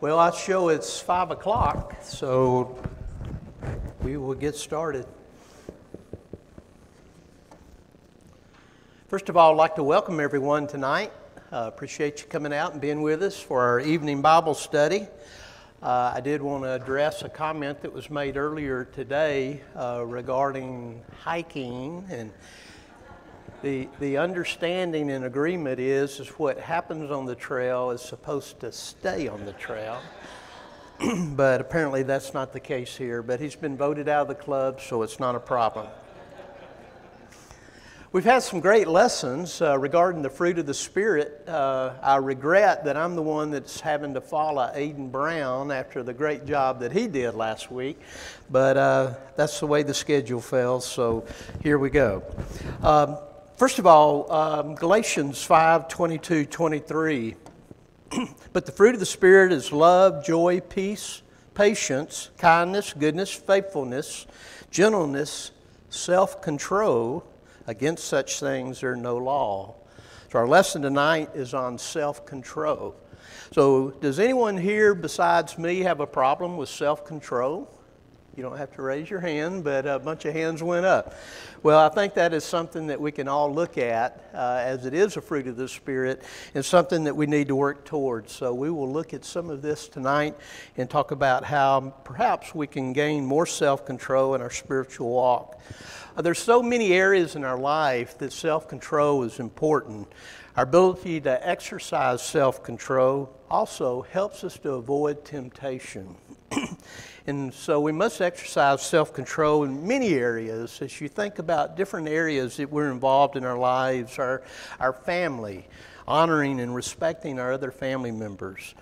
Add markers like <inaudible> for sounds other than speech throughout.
Well, I show it's 5 o'clock, so we will get started. First of all, I'd like to welcome everyone tonight. Uh, appreciate you coming out and being with us for our evening Bible study. Uh, I did want to address a comment that was made earlier today uh, regarding hiking and the, the understanding and agreement is, is what happens on the trail is supposed to stay on the trail. <clears throat> but apparently that's not the case here. But he's been voted out of the club, so it's not a problem. We've had some great lessons uh, regarding the fruit of the Spirit. Uh, I regret that I'm the one that's having to follow Aiden Brown after the great job that he did last week, but uh, that's the way the schedule fell, so here we go. Um, First of all, um, Galatians 5 22, 23. <clears throat> but the fruit of the Spirit is love, joy, peace, patience, kindness, goodness, faithfulness, gentleness, self control. Against such things there no law. So, our lesson tonight is on self control. So, does anyone here besides me have a problem with self control? You don't have to raise your hand, but a bunch of hands went up. Well, I think that is something that we can all look at uh, as it is a fruit of the Spirit and something that we need to work towards. So we will look at some of this tonight and talk about how perhaps we can gain more self control in our spiritual walk. Uh, there's so many areas in our life that self control is important. Our ability to exercise self control also helps us to avoid temptation. <clears throat> And so we must exercise self control in many areas as you think about different areas that we're involved in our lives, our, our family, honoring and respecting our other family members,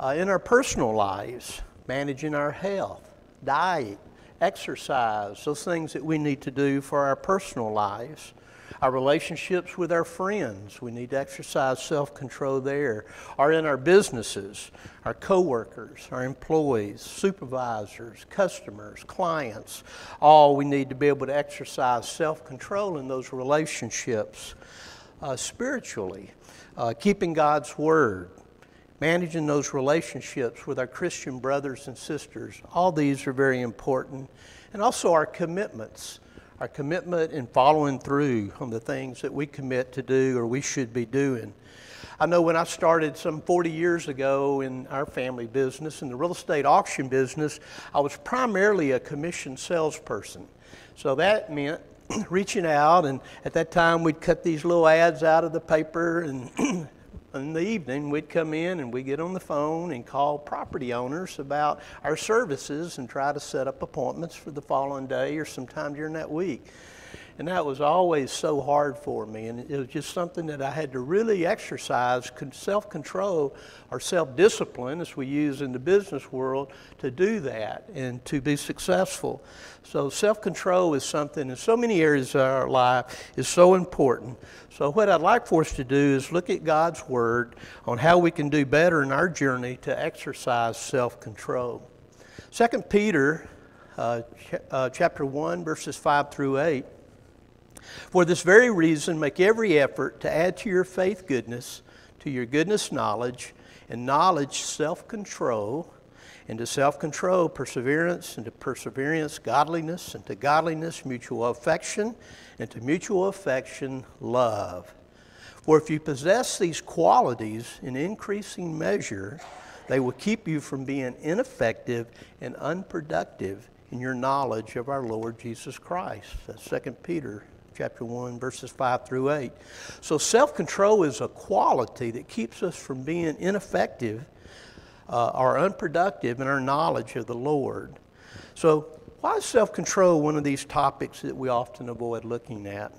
uh, in our personal lives, managing our health, diet, exercise, those things that we need to do for our personal lives our relationships with our friends. We need to exercise self control there. Or in our businesses, our coworkers, our employees, supervisors, customers, clients. All we need to be able to exercise self control in those relationships. Uh, spiritually, uh, keeping God's Word, managing those relationships with our Christian brothers and sisters. All these are very important. And also our commitments our commitment in following through on the things that we commit to do or we should be doing. I know when I started some 40 years ago in our family business, in the real estate auction business, I was primarily a commission salesperson. So that meant <clears throat> reaching out, and at that time we'd cut these little ads out of the paper and <clears throat> in the evening, we'd come in and we'd get on the phone and call property owners about our services and try to set up appointments for the following day or sometime during that week. And that was always so hard for me. And it was just something that I had to really exercise self control or self discipline, as we use in the business world, to do that and to be successful. So, self control is something in so many areas of our life is so important. So, what I'd like for us to do is look at God's Word on how we can do better in our journey to exercise self control. 2 Peter uh, ch- uh, chapter 1, verses 5 through 8 for this very reason, make every effort to add to your faith goodness, to your goodness knowledge, and knowledge self control, and to self control perseverance, and to perseverance godliness, and to godliness mutual affection, and to mutual affection love. For if you possess these qualities in increasing measure, they will keep you from being ineffective and unproductive in your knowledge of our Lord Jesus Christ. That's 2 Peter chapter 1, verses 5 through 8. So, self control is a quality that keeps us from being ineffective uh, or unproductive in our knowledge of the Lord. So, why is self control one of these topics that we often avoid looking at?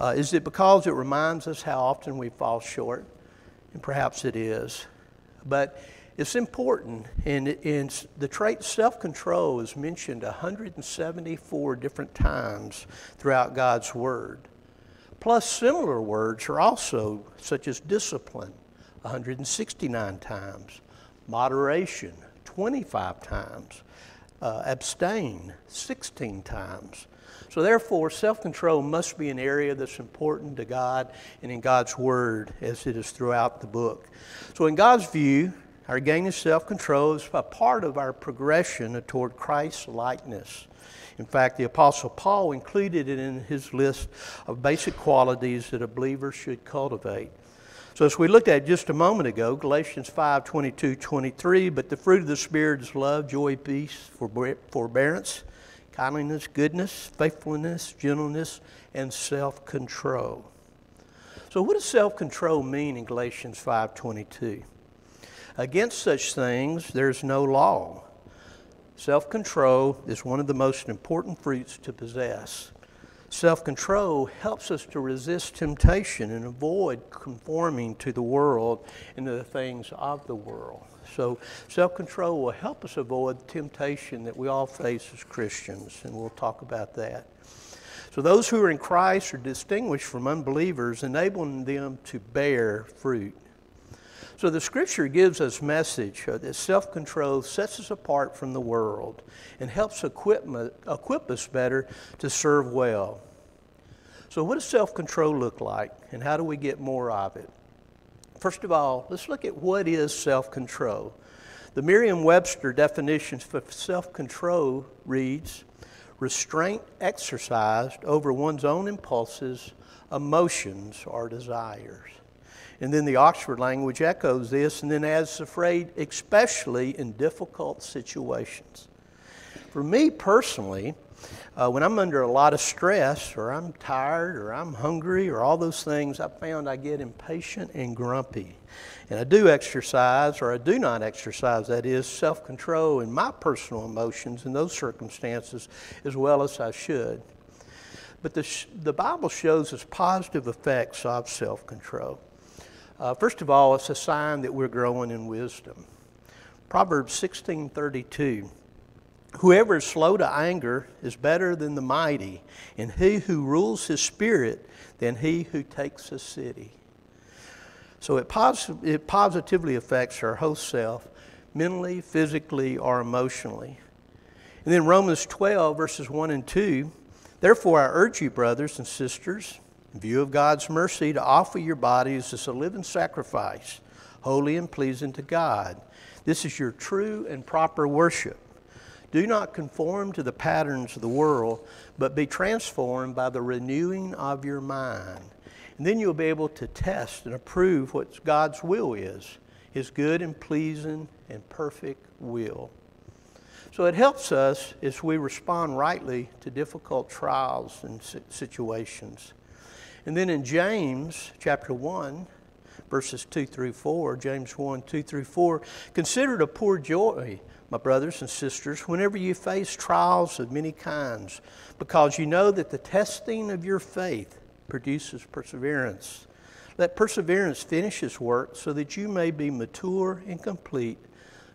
Uh, is it because it reminds us how often we fall short? And perhaps it is. But it's important, and, and the trait self control is mentioned 174 different times throughout God's Word. Plus, similar words are also, such as discipline, 169 times, moderation, 25 times, uh, abstain, 16 times. So, therefore, self control must be an area that's important to God and in God's Word as it is throughout the book. So, in God's view, Our gaining self control is a part of our progression toward Christ's likeness. In fact, the Apostle Paul included it in his list of basic qualities that a believer should cultivate. So, as we looked at just a moment ago, Galatians 5 22, 23, but the fruit of the Spirit is love, joy, peace, forbearance, kindliness, goodness, faithfulness, gentleness, and self control. So, what does self control mean in Galatians 5 22? Against such things, there's no law. Self control is one of the most important fruits to possess. Self control helps us to resist temptation and avoid conforming to the world and to the things of the world. So, self control will help us avoid temptation that we all face as Christians, and we'll talk about that. So, those who are in Christ are distinguished from unbelievers, enabling them to bear fruit. So, the scripture gives us message uh, that self control sets us apart from the world and helps equip, equip us better to serve well. So, what does self control look like, and how do we get more of it? First of all, let's look at what is self control. The Merriam Webster definition for self control reads restraint exercised over one's own impulses, emotions, or desires. And then the Oxford language echoes this and then adds the phrase, especially in difficult situations. For me personally, uh, when I'm under a lot of stress, or I'm tired, or I'm hungry, or all those things, I found I get impatient and grumpy. And I do exercise, or I do not exercise, that is, self control in my personal emotions in those circumstances as well as I should. But the, the Bible shows us positive effects of self control. Uh, first of all, it's a sign that we're growing in wisdom. Proverbs 16:32 Whoever is slow to anger is better than the mighty, and he who rules his spirit than he who takes a city. So it, pos- it positively affects our whole self, mentally, physically, or emotionally. And then Romans 12, verses 1 and 2 Therefore, I urge you, brothers and sisters, in view of God's mercy, to offer your bodies as a living sacrifice, holy and pleasing to God. This is your true and proper worship. Do not conform to the patterns of the world, but be transformed by the renewing of your mind. And then you'll be able to test and approve what God's will is His good and pleasing and perfect will. So it helps us as we respond rightly to difficult trials and situations. And then in James chapter 1, verses 2 through 4, James 1, 2 through 4, consider it a poor joy my brothers and sisters, whenever you face trials of many kinds, because you know that the testing of your faith produces perseverance. Let perseverance finish its work so that you may be mature and complete,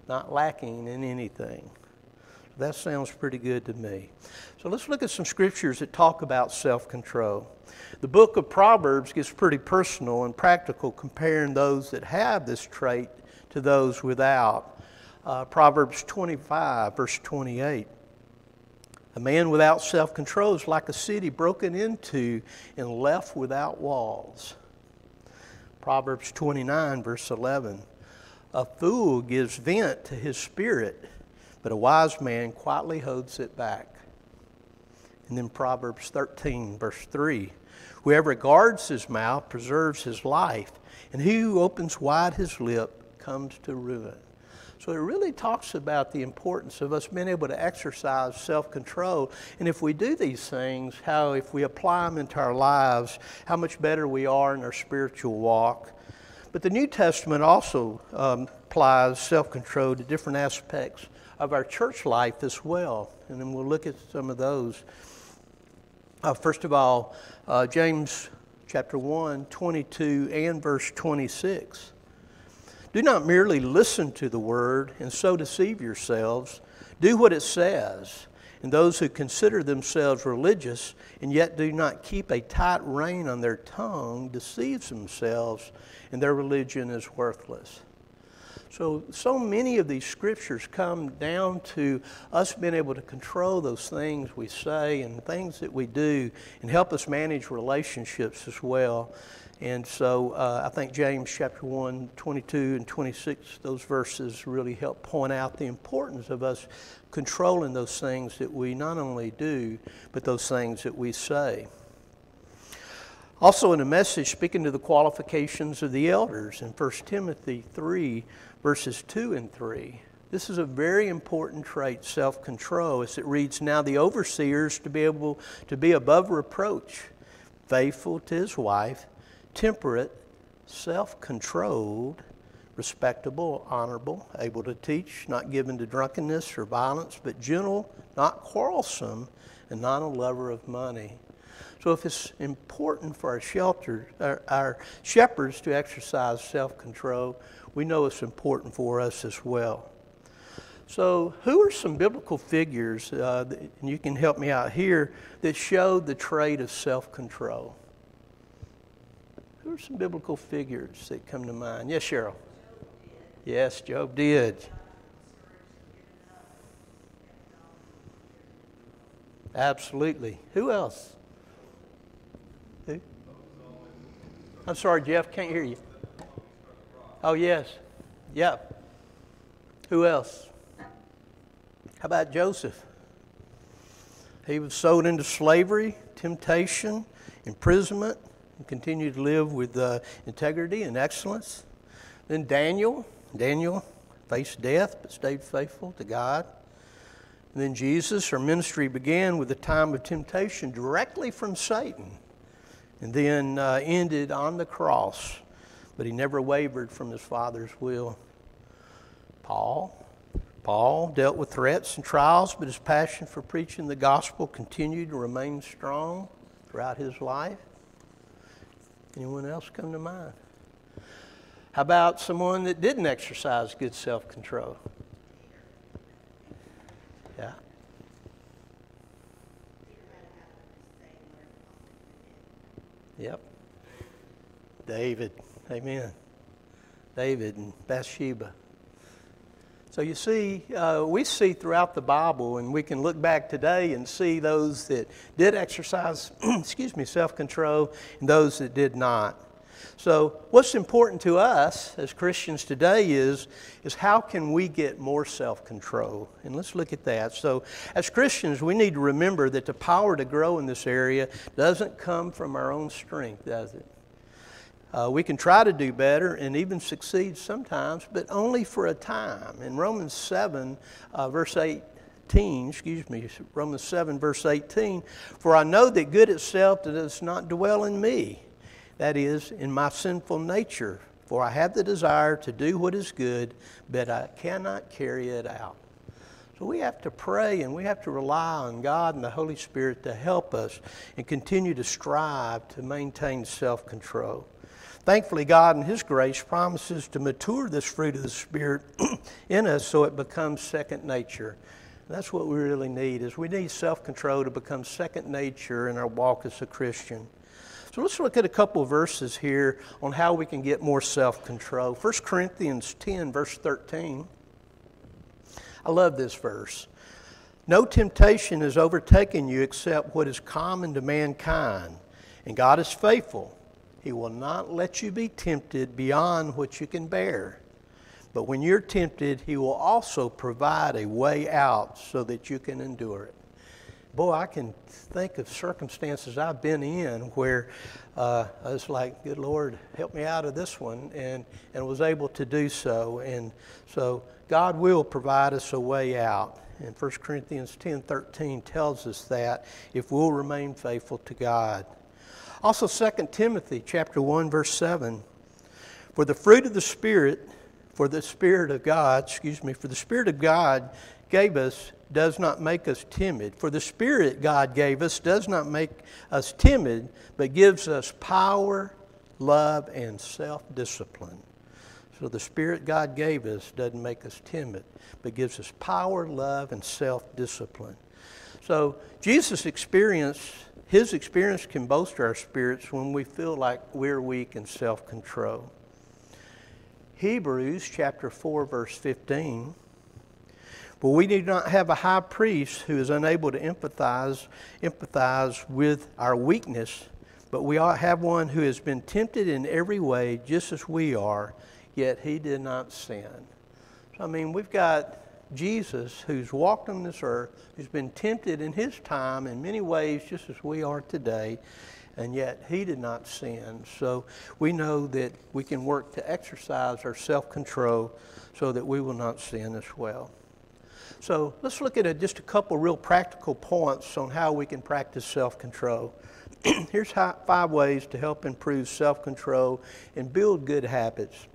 not lacking in anything. That sounds pretty good to me. So let's look at some scriptures that talk about self control. The book of Proverbs gets pretty personal and practical, comparing those that have this trait to those without uh, Proverbs 25, verse 28. A man without self control is like a city broken into and left without walls. Proverbs 29, verse 11. A fool gives vent to his spirit, but a wise man quietly holds it back. And then Proverbs 13, verse 3. Whoever guards his mouth preserves his life, and he who opens wide his lip comes to ruin. So it really talks about the importance of us being able to exercise self control. And if we do these things, how if we apply them into our lives, how much better we are in our spiritual walk. But the New Testament also um, applies self control to different aspects of our church life as well. And then we'll look at some of those. Uh, first of all, uh, James chapter 1, 22, and verse 26. Do not merely listen to the word and so deceive yourselves. Do what it says. And those who consider themselves religious and yet do not keep a tight rein on their tongue deceives themselves, and their religion is worthless. So, so many of these scriptures come down to us being able to control those things we say and things that we do and help us manage relationships as well. And so uh, I think James chapter 1, 22 and 26, those verses really help point out the importance of us controlling those things that we not only do, but those things that we say. Also, in a message speaking to the qualifications of the elders in 1 Timothy 3, verses 2 and 3. This is a very important trait, self control, as it reads Now the overseers to be able to be above reproach, faithful to his wife temperate, self controlled, respectable, honorable, able to teach, not given to drunkenness or violence, but gentle, not quarrelsome, and not a lover of money. So, if it's important for our shelter, our, our shepherds to exercise self control, we know it's important for us as well. So, who are some biblical figures, uh, that, and you can help me out here, that showed the trait of self control? Who are some biblical figures that come to mind? Yes, Cheryl. Yes, Job did. Absolutely. Who else? Who? I'm sorry, Jeff, can't hear you. Oh, yes. Yep. Who else? How about Joseph? He was sold into slavery, temptation, imprisonment, and continued to live with uh, integrity and excellence. Then Daniel, Daniel faced death but stayed faithful to God. And then Jesus, her ministry began with a time of temptation directly from Satan and then uh, ended on the cross. But he never wavered from his Father's will. Paul, Paul dealt with threats and trials, but his passion for preaching the gospel continued to remain strong throughout his life. Anyone else come to mind? How about someone that didn't exercise good self control? Yeah. Yep. David. Amen. David and Bathsheba. So you see, uh, we see throughout the Bible, and we can look back today and see those that did exercise, <clears throat> excuse me, self-control, and those that did not. So what's important to us as Christians today is, is how can we get more self-control? And let's look at that. So as Christians, we need to remember that the power to grow in this area doesn't come from our own strength, does it? Uh, we can try to do better and even succeed sometimes, but only for a time. In Romans 7, uh, verse 18, excuse me, Romans 7, verse 18, for I know that good itself does not dwell in me, that is, in my sinful nature. For I have the desire to do what is good, but I cannot carry it out. So we have to pray and we have to rely on God and the Holy Spirit to help us and continue to strive to maintain self control. Thankfully, God in His grace promises to mature this fruit of the Spirit <clears throat> in us so it becomes second nature. That's what we really need is we need self-control to become second nature in our walk as a Christian. So let's look at a couple verses here on how we can get more self-control. 1 Corinthians 10, verse 13. I love this verse. No temptation has overtaken you except what is common to mankind, and God is faithful he will not let you be tempted beyond what you can bear. But when you're tempted, He will also provide a way out so that you can endure it. Boy, I can think of circumstances I've been in where uh, I was like, Good Lord, help me out of this one, and, and was able to do so. And so God will provide us a way out. And 1 Corinthians 10 13 tells us that if we'll remain faithful to God. Also 2 Timothy chapter 1 verse 7. For the fruit of the spirit, for the spirit of God, excuse me, for the spirit of God gave us does not make us timid. For the spirit God gave us does not make us timid, but gives us power, love, and self-discipline. So the spirit God gave us doesn't make us timid, but gives us power, love, and self-discipline. So Jesus experienced his experience can bolster our spirits when we feel like we're weak in self control. Hebrews chapter 4, verse 15. But we do not have a high priest who is unable to empathize, empathize with our weakness, but we have one who has been tempted in every way, just as we are, yet he did not sin. So, I mean, we've got Jesus who's walked on this earth, who's been tempted in his time in many ways, just as we are today, and yet he did not sin. So we know that we can work to exercise our self control so that we will not sin as well. So let's look at a, just a couple real practical points on how we can practice self control. <clears throat> Here's how, five ways to help improve self control and build good habits.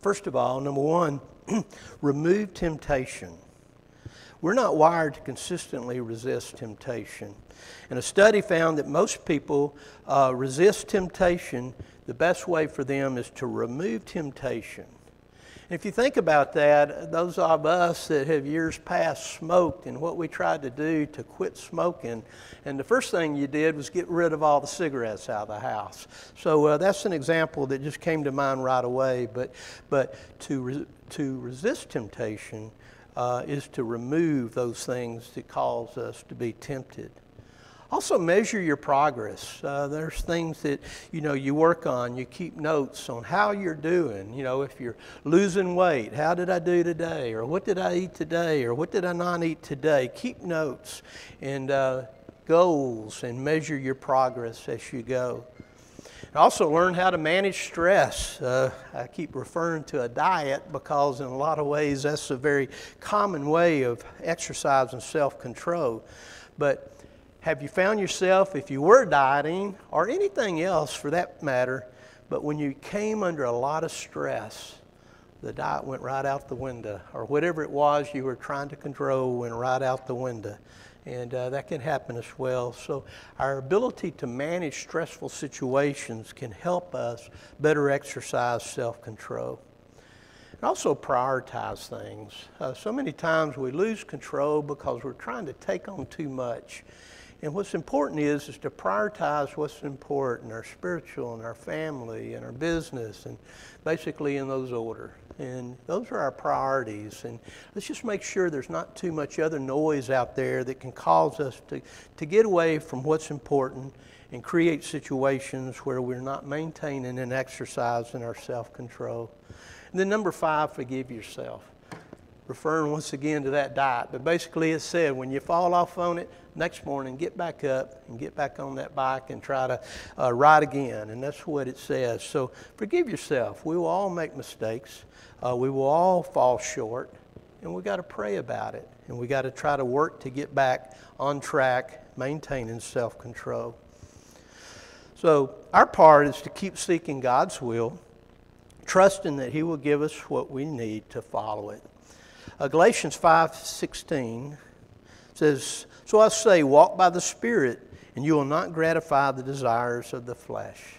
First of all, number one, <clears throat> remove temptation. We're not wired to consistently resist temptation. And a study found that most people uh, resist temptation. The best way for them is to remove temptation. If you think about that, those of us that have years past smoked and what we tried to do to quit smoking, and the first thing you did was get rid of all the cigarettes out of the house. So uh, that's an example that just came to mind right away. But, but to, to resist temptation uh, is to remove those things that cause us to be tempted. Also, measure your progress. Uh, there's things that you know you work on. You keep notes on how you're doing. You know, if you're losing weight, how did I do today, or what did I eat today, or what did I not eat today? Keep notes and uh, goals, and measure your progress as you go. Also, learn how to manage stress. Uh, I keep referring to a diet because, in a lot of ways, that's a very common way of exercising self control. But have you found yourself, if you were dieting or anything else for that matter, but when you came under a lot of stress, the diet went right out the window, or whatever it was you were trying to control went right out the window. And uh, that can happen as well. So, our ability to manage stressful situations can help us better exercise self control. And also prioritize things. Uh, so many times we lose control because we're trying to take on too much. And what's important is, is to prioritize what's important, our spiritual and our family and our business, and basically in those order. And those are our priorities. And let's just make sure there's not too much other noise out there that can cause us to, to get away from what's important and create situations where we're not maintaining and exercising our self control. And then, number five, forgive yourself referring once again to that diet. But basically, it said when you fall off on it, next morning get back up and get back on that bike and try to uh, ride again. And that's what it says. So forgive yourself. We will all make mistakes, uh, we will all fall short, and we got to pray about it. And we got to try to work to get back on track, maintaining self control. So, our part is to keep seeking God's will, trusting that He will give us what we need to follow it. Uh, Galatians 5:16 says, "So I say, walk by the Spirit, and you will not gratify the desires of the flesh."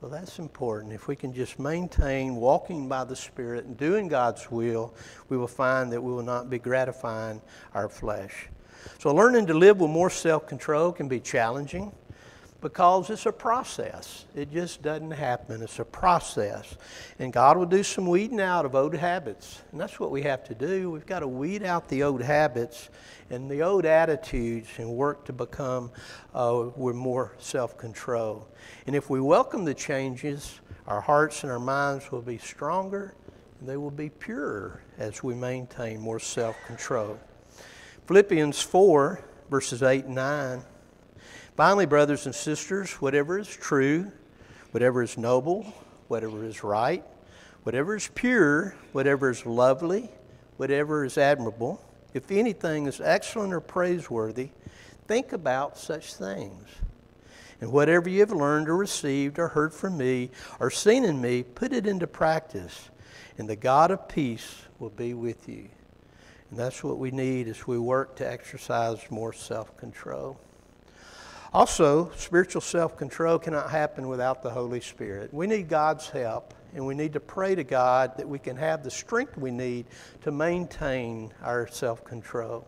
So that's important. If we can just maintain walking by the Spirit and doing God's will, we will find that we will not be gratifying our flesh. So learning to live with more self-control can be challenging because it's a process. It just doesn't happen. It's a process. And God will do some weeding out of old habits. And that's what we have to do. We've got to weed out the old habits and the old attitudes and work to become uh, with more self control. And if we welcome the changes, our hearts and our minds will be stronger and they will be purer as we maintain more self control. Philippians 4, verses 8 and 9 Finally, brothers and sisters, whatever is true, whatever is noble, whatever is right, whatever is pure, whatever is lovely, whatever is admirable, if anything is excellent or praiseworthy, think about such things. And whatever you have learned or received or heard from me or seen in me, put it into practice, and the God of peace will be with you. And that's what we need as we work to exercise more self control. Also, spiritual self control cannot happen without the Holy Spirit. We need God's help, and we need to pray to God that we can have the strength we need to maintain our self control.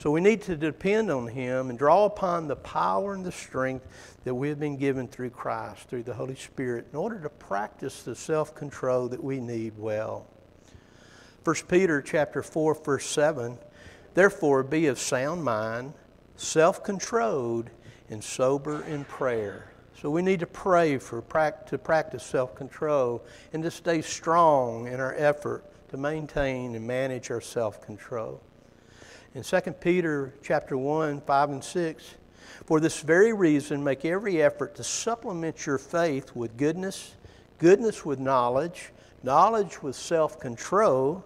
So we need to depend on Him and draw upon the power and the strength that we have been given through Christ, through the Holy Spirit, in order to practice the self control that we need well. 1 Peter chapter 4, verse 7 Therefore, be of sound mind, self controlled and sober in prayer. So we need to pray for to practice self-control and to stay strong in our effort to maintain and manage our self-control. In 2 Peter chapter 1, 5 and 6, for this very reason make every effort to supplement your faith with goodness, goodness with knowledge, knowledge with self-control,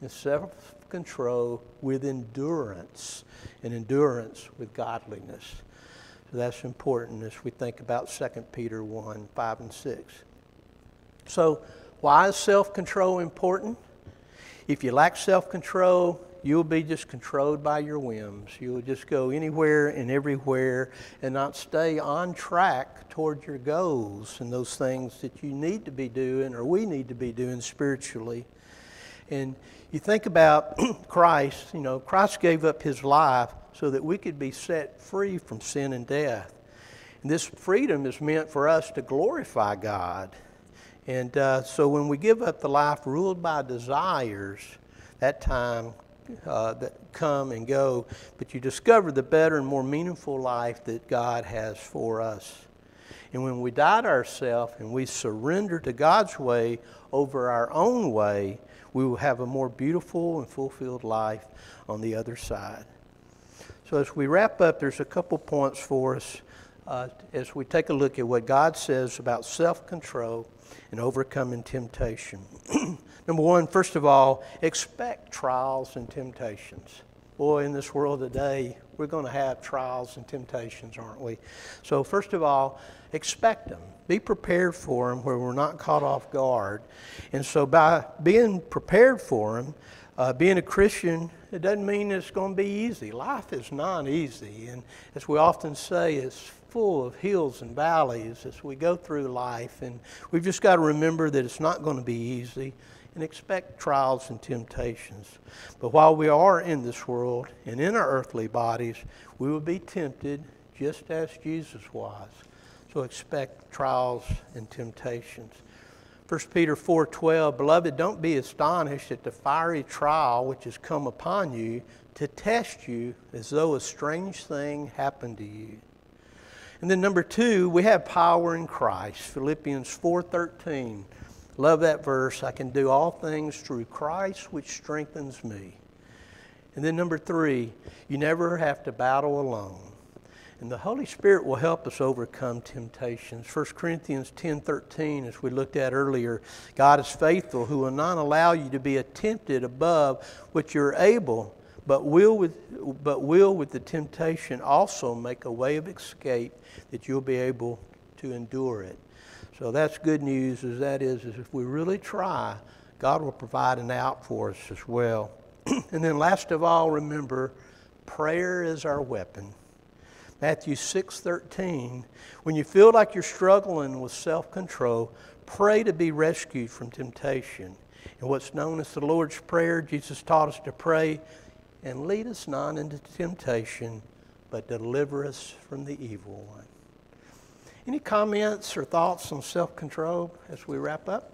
and self-control with endurance, and endurance with godliness. That's important as we think about 2 Peter 1, 5 and 6. So why is self-control important? If you lack self control, you'll be just controlled by your whims. You'll just go anywhere and everywhere and not stay on track toward your goals and those things that you need to be doing or we need to be doing spiritually. And you think about <clears throat> Christ, you know, Christ gave up his life so that we could be set free from sin and death. And this freedom is meant for us to glorify God and uh, so when we give up the life ruled by desires, that time uh, that come and go, but you discover the better and more meaningful life that God has for us. And when we die to ourselves and we surrender to God's way over our own way, we will have a more beautiful and fulfilled life on the other side. So as we wrap up, there's a couple points for us uh, as we take a look at what God says about self control and overcoming temptation. <clears throat> Number one, first of all, expect trials and temptations. Boy, in this world today, we're going to have trials and temptations, aren't we? So, first of all, expect them. Be prepared for them where we're not caught off guard. And so, by being prepared for them, uh, being a Christian, it doesn't mean it's going to be easy. Life is not easy. And as we often say, it's full of hills and valleys as we go through life. And we've just got to remember that it's not going to be easy and expect trials and temptations. But while we are in this world and in our earthly bodies, we will be tempted just as Jesus was. So expect trials and temptations. 1 Peter 4:12 Beloved don't be astonished at the fiery trial which has come upon you to test you as though a strange thing happened to you and then number two, we have power in Christ. Philippians 4:13. Love that verse. I can do all things through Christ which strengthens me. And then number three, you never have to battle alone. And the Holy Spirit will help us overcome temptations. 1 Corinthians 10:13 as we looked at earlier, God is faithful who will not allow you to be tempted above what you're able, but will with, but will with the temptation also make a way of escape that you'll be able to endure it. So that's good news, as that is, is if we really try, God will provide an out for us as well. <clears throat> and then last of all, remember, prayer is our weapon. Matthew 6:13, when you feel like you're struggling with self-control, pray to be rescued from temptation. And what's known as the Lord's Prayer, Jesus taught us to pray and lead us not into temptation, but deliver us from the evil one. Any comments or thoughts on self control as we wrap up?